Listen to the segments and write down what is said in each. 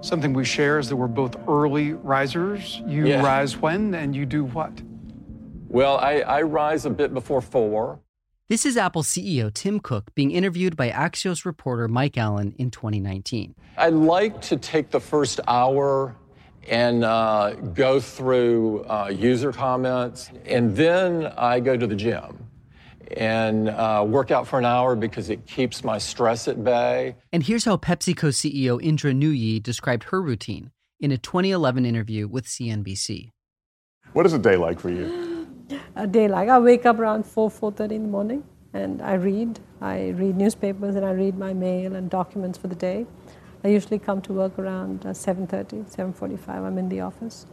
Something we share is that we're both early risers. You Yeah. rise when and you do what? Well, I, I rise a bit before four. This is Apple CEO Tim Cook being interviewed by Axios reporter Mike Allen in 2019. I like to take the first hour and uh, go through uh, user comments, and then I go to the gym and uh, work out for an hour because it keeps my stress at bay. And here's how PepsiCo CEO Indra Nooyi described her routine in a 2011 interview with CNBC. What is a day like for you? a day like I wake up around 4 4:30 in the morning and I read I read newspapers and I read my mail and documents for the day I usually come to work around uh, 7:30 7:45 I'm in the office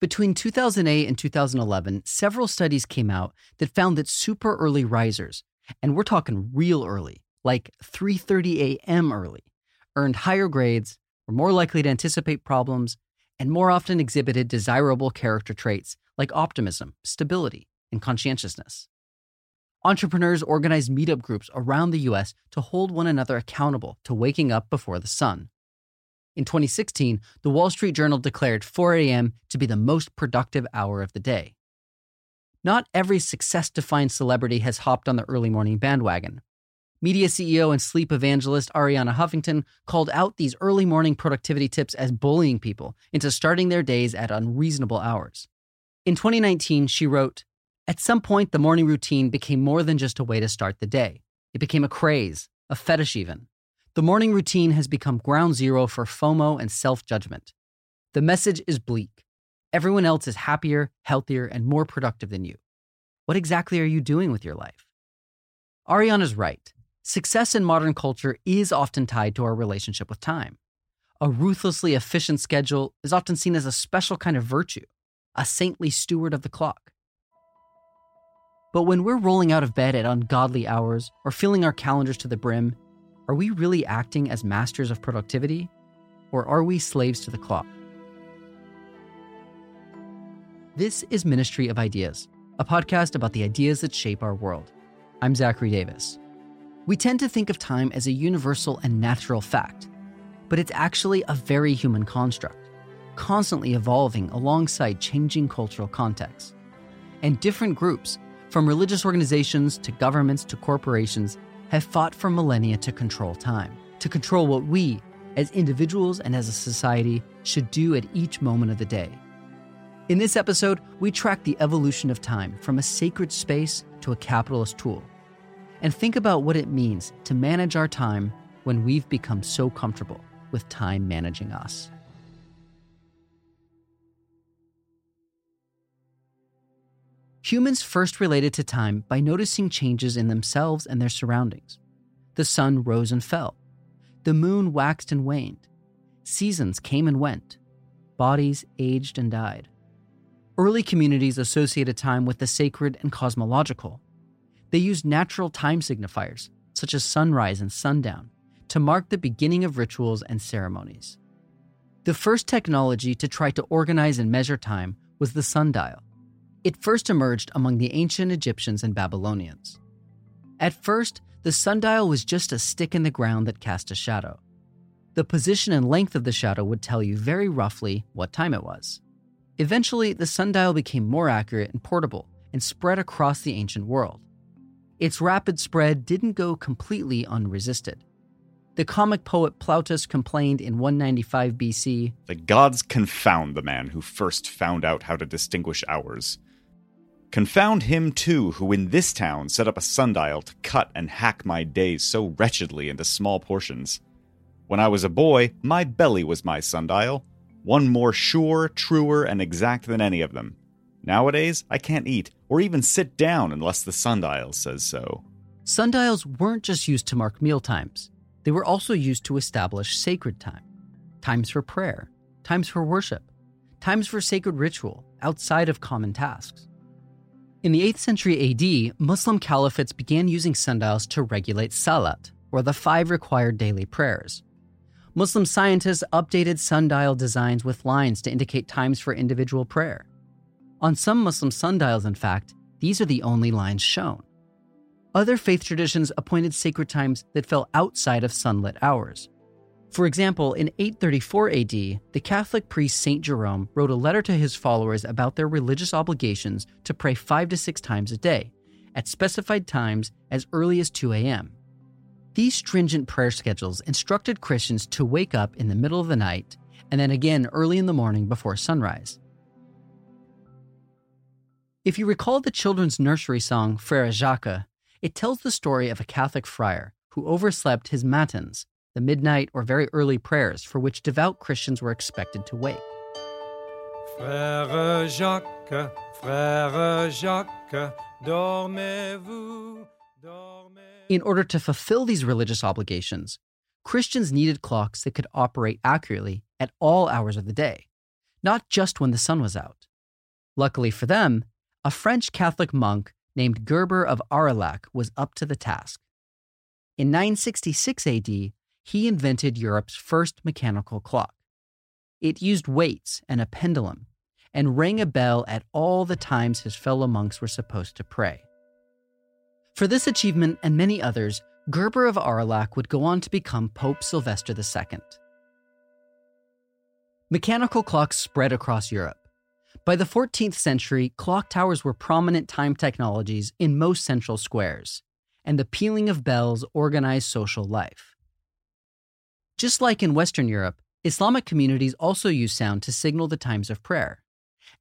Between 2008 and 2011, several studies came out that found that super early risers, and we're talking real early, like 3:30 a.m. early, earned higher grades, were more likely to anticipate problems, and more often exhibited desirable character traits like optimism, stability, and conscientiousness. Entrepreneurs organized meetup groups around the US to hold one another accountable to waking up before the sun. In 2016, the Wall Street Journal declared 4 a.m. to be the most productive hour of the day. Not every success defined celebrity has hopped on the early morning bandwagon. Media CEO and sleep evangelist Arianna Huffington called out these early morning productivity tips as bullying people into starting their days at unreasonable hours. In 2019, she wrote, At some point, the morning routine became more than just a way to start the day. It became a craze, a fetish even. The morning routine has become ground zero for FOMO and self judgment. The message is bleak. Everyone else is happier, healthier, and more productive than you. What exactly are you doing with your life? Arianna's right. Success in modern culture is often tied to our relationship with time. A ruthlessly efficient schedule is often seen as a special kind of virtue, a saintly steward of the clock. But when we're rolling out of bed at ungodly hours or filling our calendars to the brim, are we really acting as masters of productivity? Or are we slaves to the clock? This is Ministry of Ideas, a podcast about the ideas that shape our world. I'm Zachary Davis. We tend to think of time as a universal and natural fact, but it's actually a very human construct, constantly evolving alongside changing cultural contexts. And different groups, from religious organizations to governments to corporations, have fought for millennia to control time, to control what we, as individuals and as a society, should do at each moment of the day. In this episode, we track the evolution of time from a sacred space to a capitalist tool, and think about what it means to manage our time when we've become so comfortable with time managing us. Humans first related to time by noticing changes in themselves and their surroundings. The sun rose and fell. The moon waxed and waned. Seasons came and went. Bodies aged and died. Early communities associated time with the sacred and cosmological. They used natural time signifiers, such as sunrise and sundown, to mark the beginning of rituals and ceremonies. The first technology to try to organize and measure time was the sundial. It first emerged among the ancient Egyptians and Babylonians. At first, the sundial was just a stick in the ground that cast a shadow. The position and length of the shadow would tell you very roughly what time it was. Eventually, the sundial became more accurate and portable and spread across the ancient world. Its rapid spread didn't go completely unresisted. the comic poet Plautus complained in 195 BC The gods confound the man who first found out how to distinguish hours. Confound him too, who in this town set up a sundial to cut and hack my days so wretchedly into small portions. When I was a boy, my belly was my sundial, one more sure, truer, and exact than any of them. Nowadays, I can't eat or even sit down unless the sundial says so. Sundials weren't just used to mark meal times, they were also used to establish sacred time times for prayer, times for worship, times for sacred ritual outside of common tasks. In the 8th century AD, Muslim caliphates began using sundials to regulate salat, or the five required daily prayers. Muslim scientists updated sundial designs with lines to indicate times for individual prayer. On some Muslim sundials, in fact, these are the only lines shown. Other faith traditions appointed sacred times that fell outside of sunlit hours. For example, in 834 AD, the Catholic priest St. Jerome wrote a letter to his followers about their religious obligations to pray five to six times a day, at specified times as early as 2 a.m. These stringent prayer schedules instructed Christians to wake up in the middle of the night and then again early in the morning before sunrise. If you recall the children's nursery song Frere Jacques, it tells the story of a Catholic friar who overslept his matins, the midnight or very early prayers for which devout Christians were expected to wake. Frère Jacques, Frère Jacques, dormez-vous, dormez In order to fulfill these religious obligations, Christians needed clocks that could operate accurately at all hours of the day, not just when the sun was out. Luckily for them, a French Catholic monk named Gerbert of Aurillac was up to the task. In 966 AD, he invented Europe's first mechanical clock. It used weights and a pendulum and rang a bell at all the times his fellow monks were supposed to pray. For this achievement and many others, Gerbert of Aurillac would go on to become Pope Sylvester II. Mechanical clocks spread across Europe. By the 14th century, clock towers were prominent time technologies in most central squares, and the pealing of bells organized social life. Just like in Western Europe, Islamic communities also use sound to signal the times of prayer,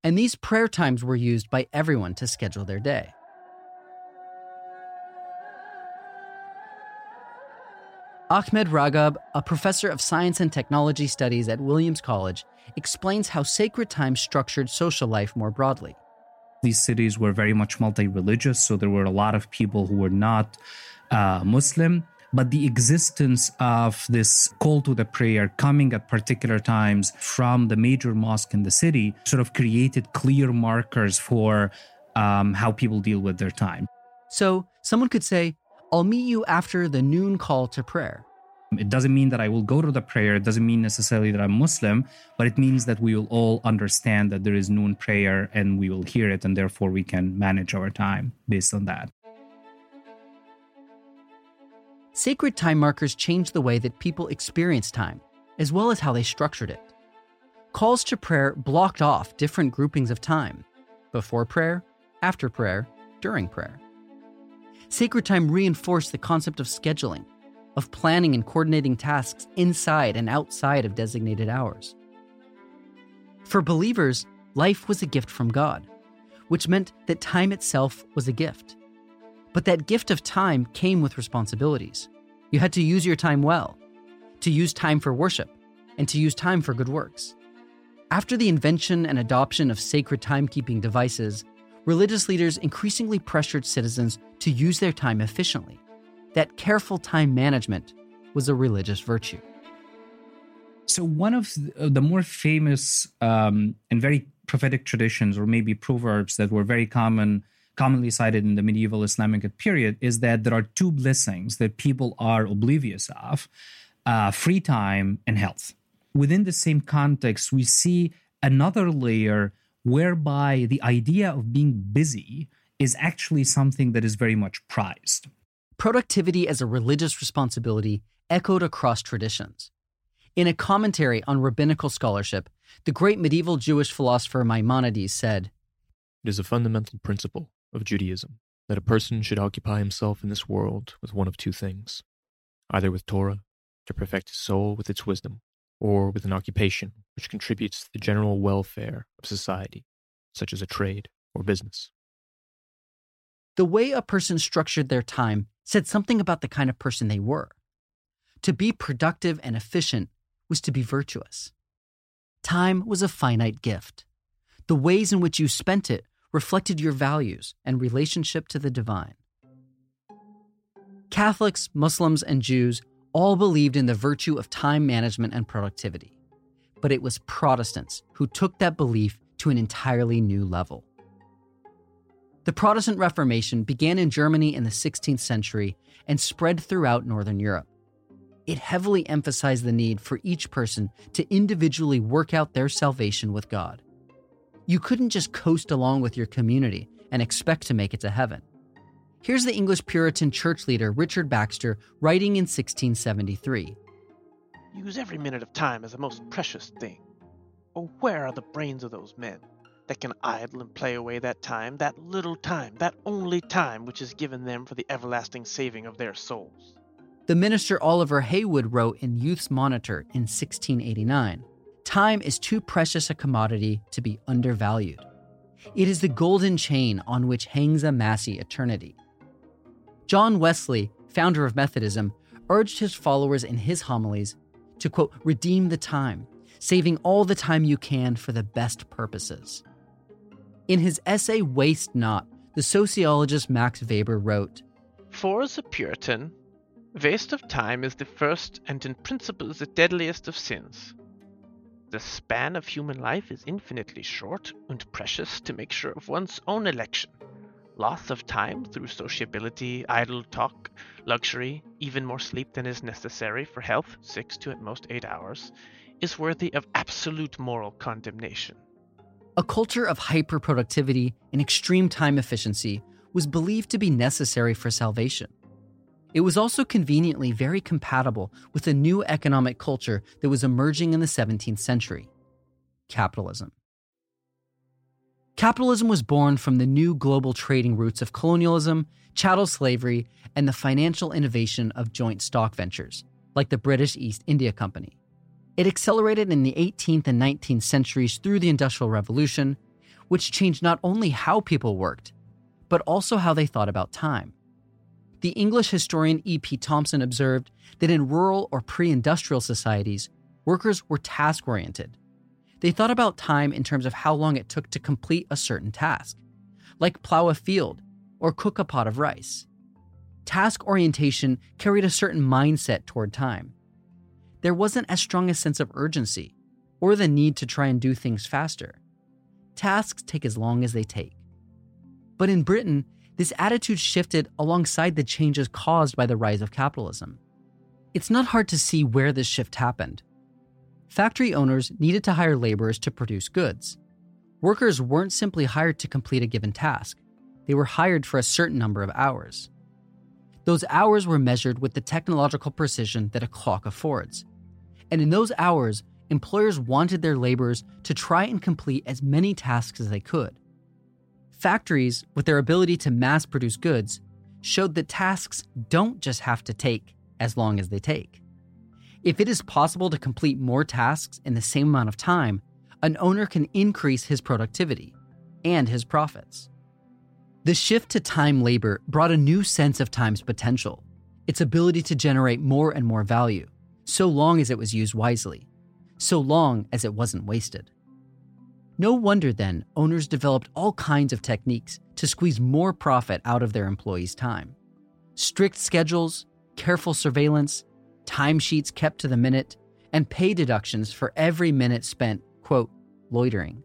and these prayer times were used by everyone to schedule their day. Ahmed Ragab, a professor of science and technology studies at Williams College, explains how sacred time structured social life more broadly. These cities were very much multi religious, so there were a lot of people who were not uh, Muslim. But the existence of this call to the prayer coming at particular times from the major mosque in the city sort of created clear markers for um, how people deal with their time. So, someone could say, I'll meet you after the noon call to prayer. It doesn't mean that I will go to the prayer. It doesn't mean necessarily that I'm Muslim, but it means that we will all understand that there is noon prayer and we will hear it, and therefore we can manage our time based on that. Sacred time markers changed the way that people experienced time, as well as how they structured it. Calls to prayer blocked off different groupings of time before prayer, after prayer, during prayer. Sacred time reinforced the concept of scheduling, of planning and coordinating tasks inside and outside of designated hours. For believers, life was a gift from God, which meant that time itself was a gift. But that gift of time came with responsibilities. You had to use your time well, to use time for worship, and to use time for good works. After the invention and adoption of sacred timekeeping devices, religious leaders increasingly pressured citizens to use their time efficiently. That careful time management was a religious virtue. So, one of the more famous um, and very prophetic traditions, or maybe proverbs that were very common, commonly cited in the medieval Islamic period, is that there are two blessings that people are oblivious of uh, free time and health. Within the same context, we see another layer whereby the idea of being busy is actually something that is very much prized. Productivity as a religious responsibility echoed across traditions. In a commentary on rabbinical scholarship, the great medieval Jewish philosopher Maimonides said It is a fundamental principle of Judaism that a person should occupy himself in this world with one of two things either with Torah to perfect his soul with its wisdom, or with an occupation which contributes to the general welfare of society, such as a trade or business. The way a person structured their time said something about the kind of person they were. To be productive and efficient was to be virtuous. Time was a finite gift. The ways in which you spent it reflected your values and relationship to the divine. Catholics, Muslims, and Jews all believed in the virtue of time management and productivity. But it was Protestants who took that belief to an entirely new level. The Protestant Reformation began in Germany in the 16th century and spread throughout Northern Europe. It heavily emphasized the need for each person to individually work out their salvation with God. You couldn't just coast along with your community and expect to make it to heaven. Here's the English Puritan church leader Richard Baxter writing in 1673 Use every minute of time as a most precious thing. Oh, where are the brains of those men that can idle and play away that time, that little time, that only time which is given them for the everlasting saving of their souls? The minister Oliver Heywood wrote in Youth's Monitor in 1689 Time is too precious a commodity to be undervalued. It is the golden chain on which hangs a massy eternity. John Wesley, founder of Methodism, urged his followers in his homilies to, quote, redeem the time, saving all the time you can for the best purposes. In his essay Waste Not, the sociologist Max Weber wrote For as a Puritan, waste of time is the first and in principle the deadliest of sins. The span of human life is infinitely short and precious to make sure of one's own election. Loss of time through sociability, idle talk, luxury, even more sleep than is necessary for health, six to at most eight hours, is worthy of absolute moral condemnation. A culture of hyperproductivity and extreme time efficiency was believed to be necessary for salvation. It was also conveniently very compatible with a new economic culture that was emerging in the 17th century capitalism. Capitalism was born from the new global trading routes of colonialism, chattel slavery, and the financial innovation of joint stock ventures, like the British East India Company. It accelerated in the 18th and 19th centuries through the Industrial Revolution, which changed not only how people worked, but also how they thought about time. The English historian E.P. Thompson observed that in rural or pre industrial societies, workers were task oriented. They thought about time in terms of how long it took to complete a certain task, like plow a field or cook a pot of rice. Task orientation carried a certain mindset toward time. There wasn't as strong a sense of urgency or the need to try and do things faster. Tasks take as long as they take. But in Britain, this attitude shifted alongside the changes caused by the rise of capitalism. It's not hard to see where this shift happened. Factory owners needed to hire laborers to produce goods. Workers weren't simply hired to complete a given task, they were hired for a certain number of hours. Those hours were measured with the technological precision that a clock affords. And in those hours, employers wanted their laborers to try and complete as many tasks as they could. Factories, with their ability to mass produce goods, showed that tasks don't just have to take as long as they take. If it is possible to complete more tasks in the same amount of time, an owner can increase his productivity and his profits. The shift to time labor brought a new sense of time's potential, its ability to generate more and more value, so long as it was used wisely, so long as it wasn't wasted. No wonder then owners developed all kinds of techniques to squeeze more profit out of their employees' time. Strict schedules, careful surveillance, timesheets kept to the minute, and pay deductions for every minute spent, quote, loitering.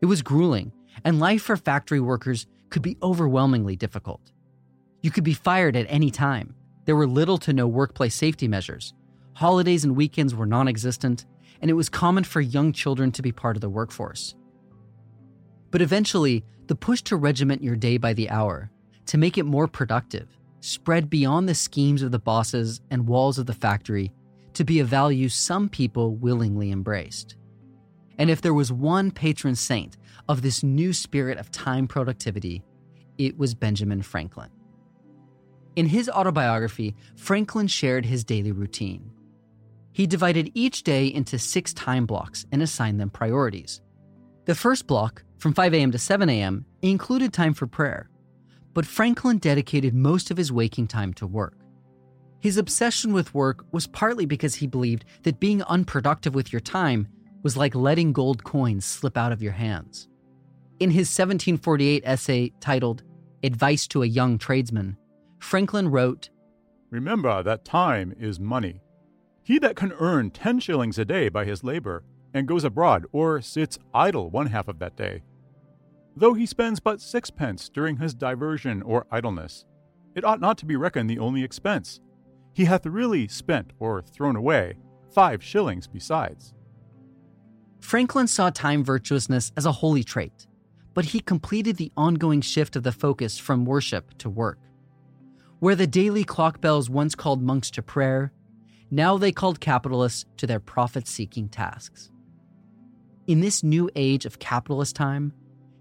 It was grueling, and life for factory workers could be overwhelmingly difficult. You could be fired at any time. There were little to no workplace safety measures. Holidays and weekends were non existent, and it was common for young children to be part of the workforce. But eventually, the push to regiment your day by the hour, to make it more productive, spread beyond the schemes of the bosses and walls of the factory to be a value some people willingly embraced. And if there was one patron saint of this new spirit of time productivity, it was Benjamin Franklin. In his autobiography, Franklin shared his daily routine. He divided each day into six time blocks and assigned them priorities. The first block, from 5 a.m. to 7 a.m., included time for prayer, but Franklin dedicated most of his waking time to work. His obsession with work was partly because he believed that being unproductive with your time was like letting gold coins slip out of your hands. In his 1748 essay titled Advice to a Young Tradesman, Franklin wrote Remember that time is money. He that can earn ten shillings a day by his labor, and goes abroad or sits idle one half of that day, though he spends but sixpence during his diversion or idleness, it ought not to be reckoned the only expense. He hath really spent or thrown away five shillings besides. Franklin saw time virtuousness as a holy trait, but he completed the ongoing shift of the focus from worship to work. Where the daily clock bells once called monks to prayer, now they called capitalists to their profit seeking tasks. In this new age of capitalist time,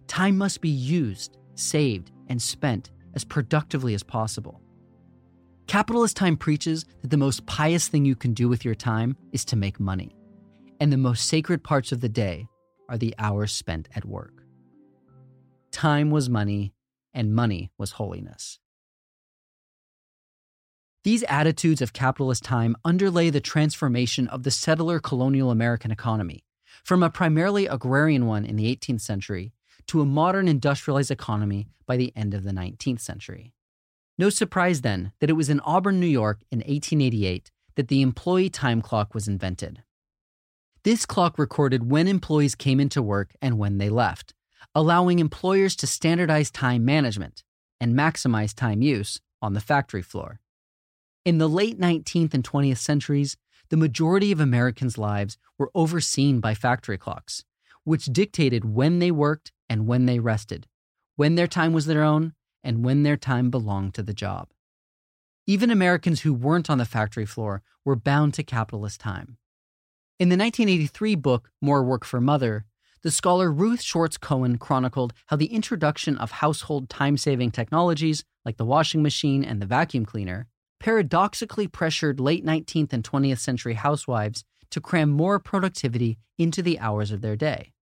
time must be used, saved, and spent as productively as possible. Capitalist time preaches that the most pious thing you can do with your time is to make money, and the most sacred parts of the day are the hours spent at work. Time was money, and money was holiness. These attitudes of capitalist time underlay the transformation of the settler colonial American economy from a primarily agrarian one in the 18th century to a modern industrialized economy by the end of the 19th century. No surprise then that it was in Auburn, New York in 1888 that the employee time clock was invented. This clock recorded when employees came into work and when they left, allowing employers to standardize time management and maximize time use on the factory floor. In the late 19th and 20th centuries, the majority of Americans' lives were overseen by factory clocks, which dictated when they worked and when they rested, when their time was their own, and when their time belonged to the job. Even Americans who weren't on the factory floor were bound to capitalist time. In the 1983 book, More Work for Mother, the scholar Ruth Schwartz Cowan chronicled how the introduction of household time saving technologies like the washing machine and the vacuum cleaner paradoxically pressured late 19th and 20th century housewives to cram more productivity into the hours of their day.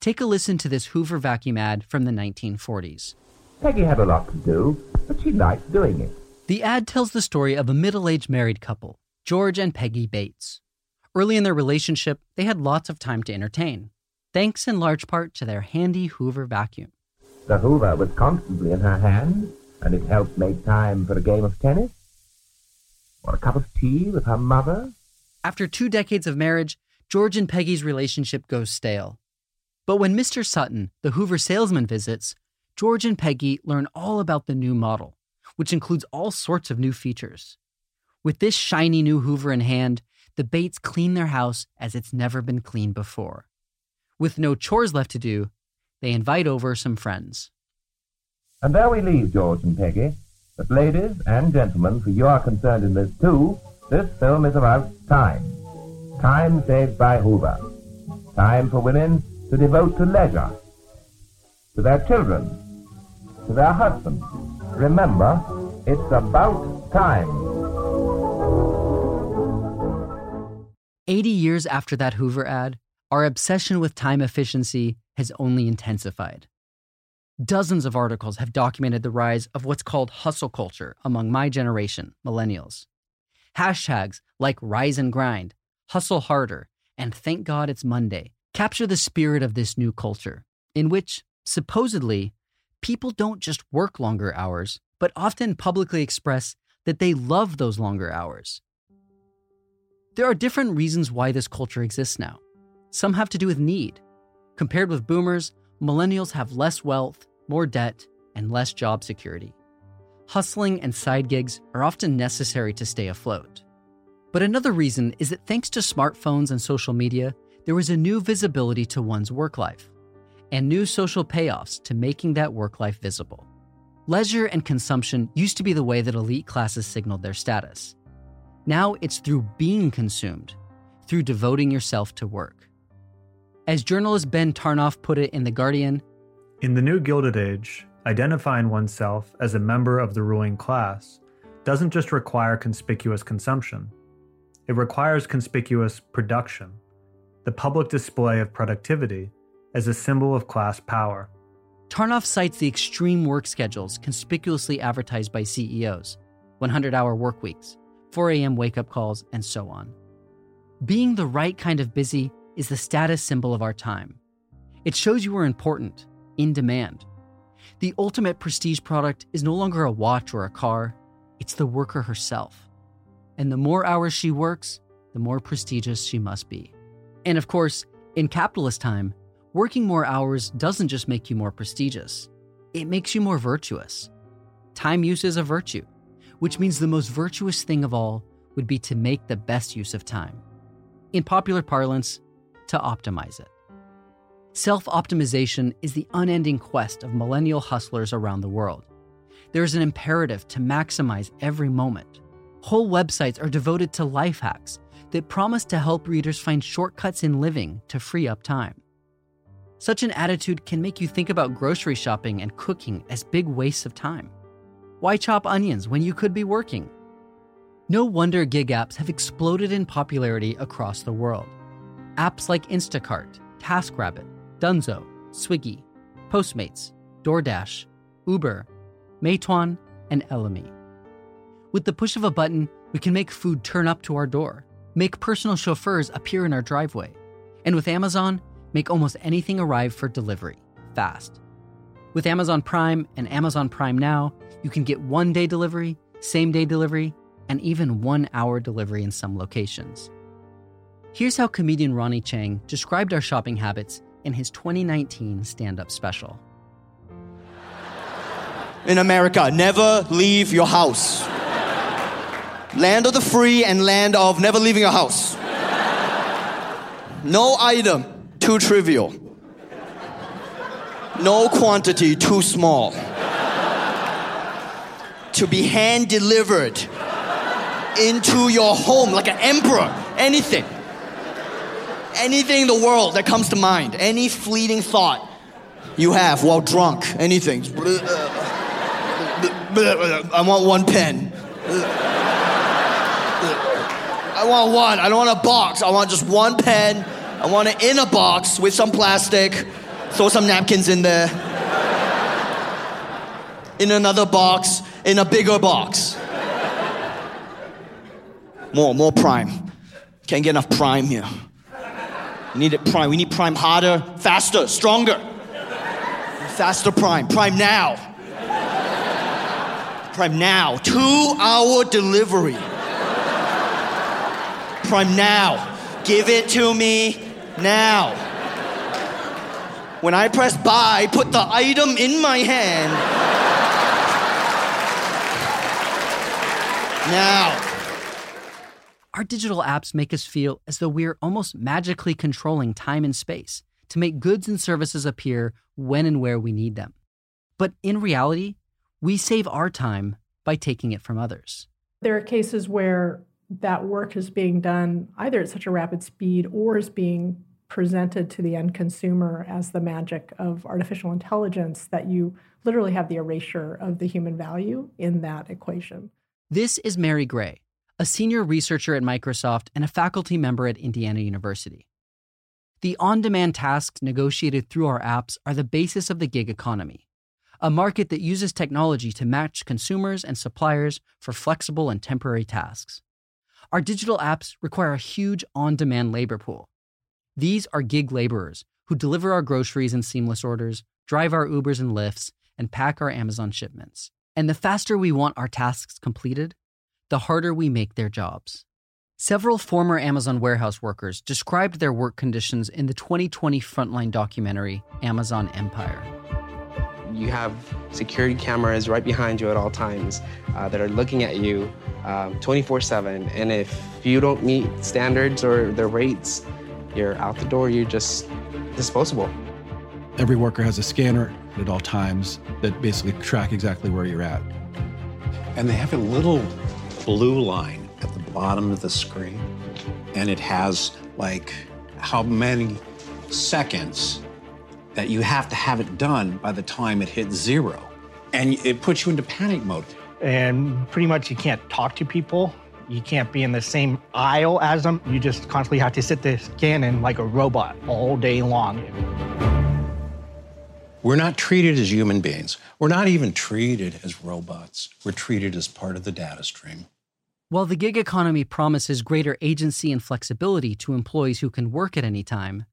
Take a listen to this Hoover vacuum ad from the 1940s. Peggy had a lot to do, but she liked doing it. The ad tells the story of a middle aged married couple, George and Peggy Bates. Early in their relationship, they had lots of time to entertain, thanks in large part to their handy Hoover vacuum. The Hoover was constantly in her hand, and it helped make time for a game of tennis or a cup of tea with her mother. After two decades of marriage, George and Peggy's relationship goes stale. But when Mr. Sutton, the Hoover salesman, visits, George and Peggy learn all about the new model, which includes all sorts of new features. With this shiny new Hoover in hand, the Bates clean their house as it's never been cleaned before. With no chores left to do, they invite over some friends. And there we leave George and Peggy. But ladies and gentlemen, for you are concerned in this too, this film is about time. Time saved by Hoover. Time for women to devote to leisure, to their children, to their husbands. Remember, it's about time. 80 years after that Hoover ad, our obsession with time efficiency has only intensified. Dozens of articles have documented the rise of what's called hustle culture among my generation, millennials. Hashtags like rise and grind, hustle harder, and thank God it's Monday capture the spirit of this new culture, in which, supposedly, people don't just work longer hours, but often publicly express that they love those longer hours. There are different reasons why this culture exists now. Some have to do with need. Compared with boomers, millennials have less wealth, more debt, and less job security. Hustling and side gigs are often necessary to stay afloat. But another reason is that thanks to smartphones and social media, there is a new visibility to one's work life and new social payoffs to making that work life visible. Leisure and consumption used to be the way that elite classes signaled their status. Now it's through being consumed, through devoting yourself to work. As journalist Ben Tarnoff put it in The Guardian, in the new Gilded Age, identifying oneself as a member of the ruling class doesn't just require conspicuous consumption, It requires conspicuous production, the public display of productivity as a symbol of class power. Tarnoff cites the extreme work schedules conspicuously advertised by CEOs 100 hour work weeks, 4 a.m. wake up calls, and so on. Being the right kind of busy is the status symbol of our time. It shows you are important, in demand. The ultimate prestige product is no longer a watch or a car, it's the worker herself. And the more hours she works, the more prestigious she must be. And of course, in capitalist time, working more hours doesn't just make you more prestigious, it makes you more virtuous. Time use is a virtue, which means the most virtuous thing of all would be to make the best use of time. In popular parlance, to optimize it. Self optimization is the unending quest of millennial hustlers around the world. There is an imperative to maximize every moment. Whole websites are devoted to life hacks that promise to help readers find shortcuts in living to free up time. Such an attitude can make you think about grocery shopping and cooking as big wastes of time. Why chop onions when you could be working? No wonder gig apps have exploded in popularity across the world. Apps like Instacart, TaskRabbit, Dunzo, Swiggy, Postmates, DoorDash, Uber, Meituan, and Ele.me. With the push of a button, we can make food turn up to our door, make personal chauffeurs appear in our driveway, and with Amazon, make almost anything arrive for delivery fast. With Amazon Prime and Amazon Prime Now, you can get one day delivery, same day delivery, and even one hour delivery in some locations. Here's how comedian Ronny Chieng described our shopping habits in his 2019 stand up special. In America, never leave your house. Land of the free and land of never leaving your house. No item too trivial. No quantity too small. To be hand delivered into your home like an emperor. Anything. Anything in the world that comes to mind. Any fleeting thought you have while drunk. Anything. I want one pen. I want one. I don't want a box. I want just one pen. I want it in a box with some plastic. Throw some napkins in there. In another box. In a bigger box. More, more prime. Can't get enough prime here. We need it prime. We need prime harder, faster, stronger. Faster prime. Prime now. Prime now. Two hour delivery. Prime now. Give it to me now. When I press buy, put the item in my hand. Now. Our digital apps make us feel as though we're almost magically controlling time and space to make goods and services appear when and where we need them. But in reality, we save our time by taking it from others. There are cases where that work is being done either at such a rapid speed or is being presented to the end consumer as the magic of artificial intelligence that you literally have the erasure of the human value in that equation. This is Mary Gray, a senior researcher at Microsoft and a faculty member at Indiana University. The on demand tasks negotiated through our apps are the basis of the gig economy, a market that uses technology to match consumers and suppliers for flexible and temporary tasks. Our digital apps require a huge on demand labor pool. These are gig laborers who deliver our groceries and seamless orders, drive our Ubers and Lyfts, and pack our Amazon shipments. And the faster we want our tasks completed, the harder we make their jobs. Several former Amazon warehouse workers described their work conditions in the 2020 Frontline documentary, Amazon Empire. You have security cameras right behind you at all times uh, that are looking at you 24 um, 7. And if you don't meet standards or the rates, you're out the door, you're just disposable. Every worker has a scanner at all times that basically track exactly where you're at. And they have a little blue line at the bottom of the screen, and it has like how many seconds that you have to have it done by the time it hits zero. And it puts you into panic mode. And pretty much you can't talk to people You can't be in the same aisle as them. You just constantly have to sit there scanning like a robot all day long. We're not treated as human beings. We're not even treated as robots. We're treated as part of the data stream. While the gig economy promises greater agency and flexibility to employees who can work at any time,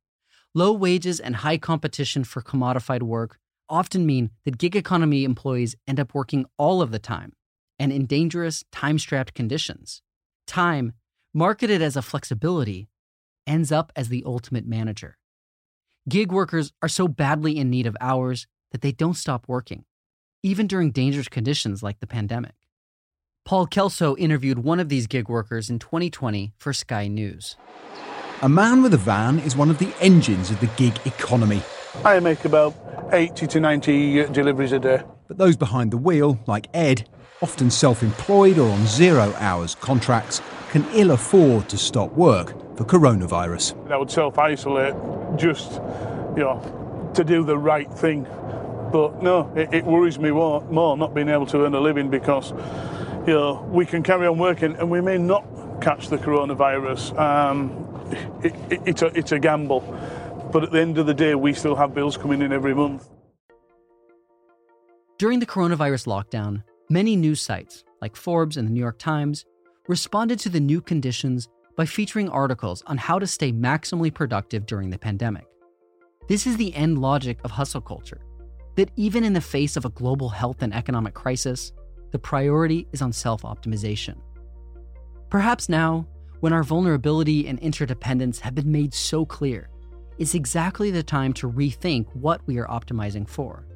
low wages and high competition for commodified work often mean that gig economy employees end up working all of the time and in dangerous, time strapped conditions. Time, marketed as a flexibility, ends up as the ultimate manager. Gig workers are so badly in need of hours that they don't stop working, even during dangerous conditions like the pandemic. Paul Kelso interviewed one of these gig workers in 2020 for Sky News. A man with a van is one of the engines of the gig economy. I make about 80 to 90 deliveries a day. But those behind the wheel, like Ed, often self employed or on zero hours contracts, can ill afford to stop work for coronavirus. I would self isolate just, you know, to do the right thing. But no, it, it worries me more, more not being able to earn a living because, you know, we can carry on working and we may not catch the coronavirus. Um, it, it, it's, a, it's a gamble. But at the end of the day, we still have bills coming in every month. During the coronavirus lockdown, many news sites, like Forbes and the New York Times, responded to the new conditions by featuring articles on how to stay maximally productive during the pandemic. This is the end logic of hustle culture that even in the face of a global health and economic crisis, the priority is on self optimization. Perhaps now, when our vulnerability and interdependence have been made so clear, it's exactly the time to rethink what we are optimizing for.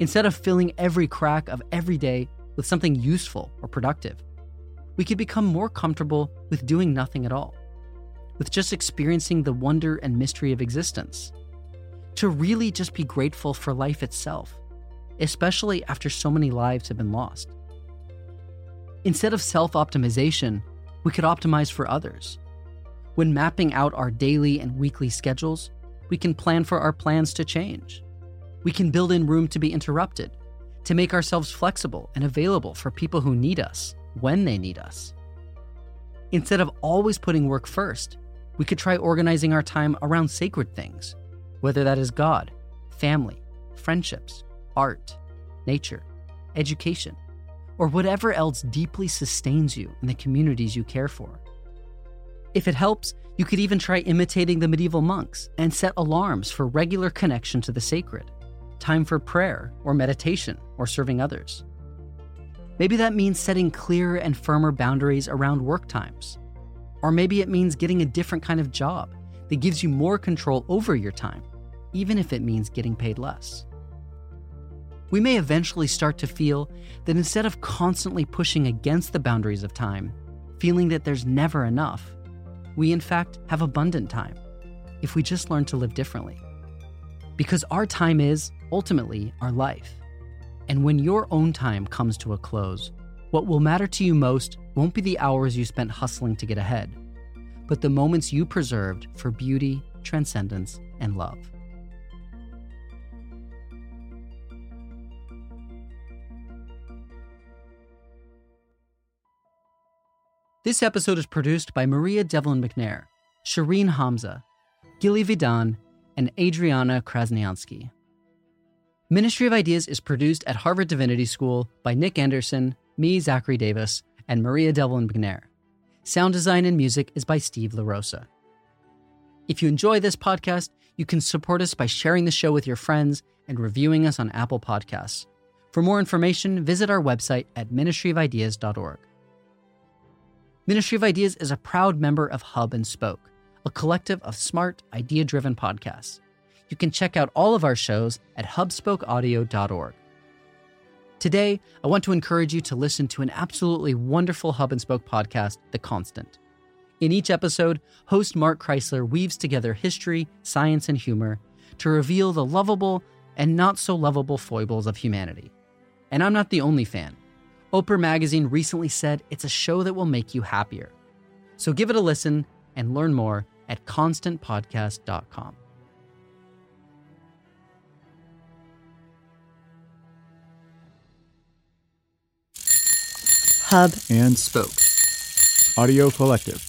Instead of filling every crack of every day with something useful or productive, we could become more comfortable with doing nothing at all, with just experiencing the wonder and mystery of existence. To really just be grateful for life itself, especially after so many lives have been lost. Instead of self optimization, we could optimize for others. When mapping out our daily and weekly schedules, we can plan for our plans to change. We can build in room to be interrupted, to make ourselves flexible and available for people who need us when they need us. Instead of always putting work first, we could try organizing our time around sacred things, whether that is God, family, friendships, art, nature, education, or whatever else deeply sustains you in the communities you care for. If it helps, you could even try imitating the medieval monks and set alarms for regular connection to the sacred, time for prayer or meditation or serving others. Maybe that means setting clearer and firmer boundaries around work times. Or maybe it means getting a different kind of job that gives you more control over your time, even if it means getting paid less. We may eventually start to feel that instead of constantly pushing against the boundaries of time, feeling that there's never enough, we in fact have abundant time if we just learn to live differently. Because our time is, ultimately, our life. And when your own time comes to a close, what will matter to you most won't be the hours you spent hustling to get ahead, but the moments you preserved for beauty, transcendence, and love. This episode is produced by Maria Devlin McNair, Shireen Hamza, Gilly Vidan, and Adriana Krasniansky. Ministry of Ideas is produced at Harvard Divinity School by Nick Anderson, me, Zachary Davis, and Maria Devlin McNair. Sound design and music is by Steve LaRosa. If you enjoy this podcast, you can support us by sharing the show with your friends and reviewing us on Apple Podcasts. For more information, visit our website at ministryofideas.org. Ministry of Ideas is a proud member of Hub and Spoke, a collective of smart, idea driven podcasts. You can check out all of our shows at hubspokeaudio.org. Today, I want to encourage you to listen to an absolutely wonderful Hub and Spoke podcast, The Constant. In each episode, host Mark Chrisler weaves together history, science, and humor to reveal the lovable and not so lovable foibles of humanity. And I'm not the only fan. Oprah Magazine recently said it's a show that will make you happier. So give it a listen and learn more at constantpodcast.com. Hub and spoke. Audio Collective.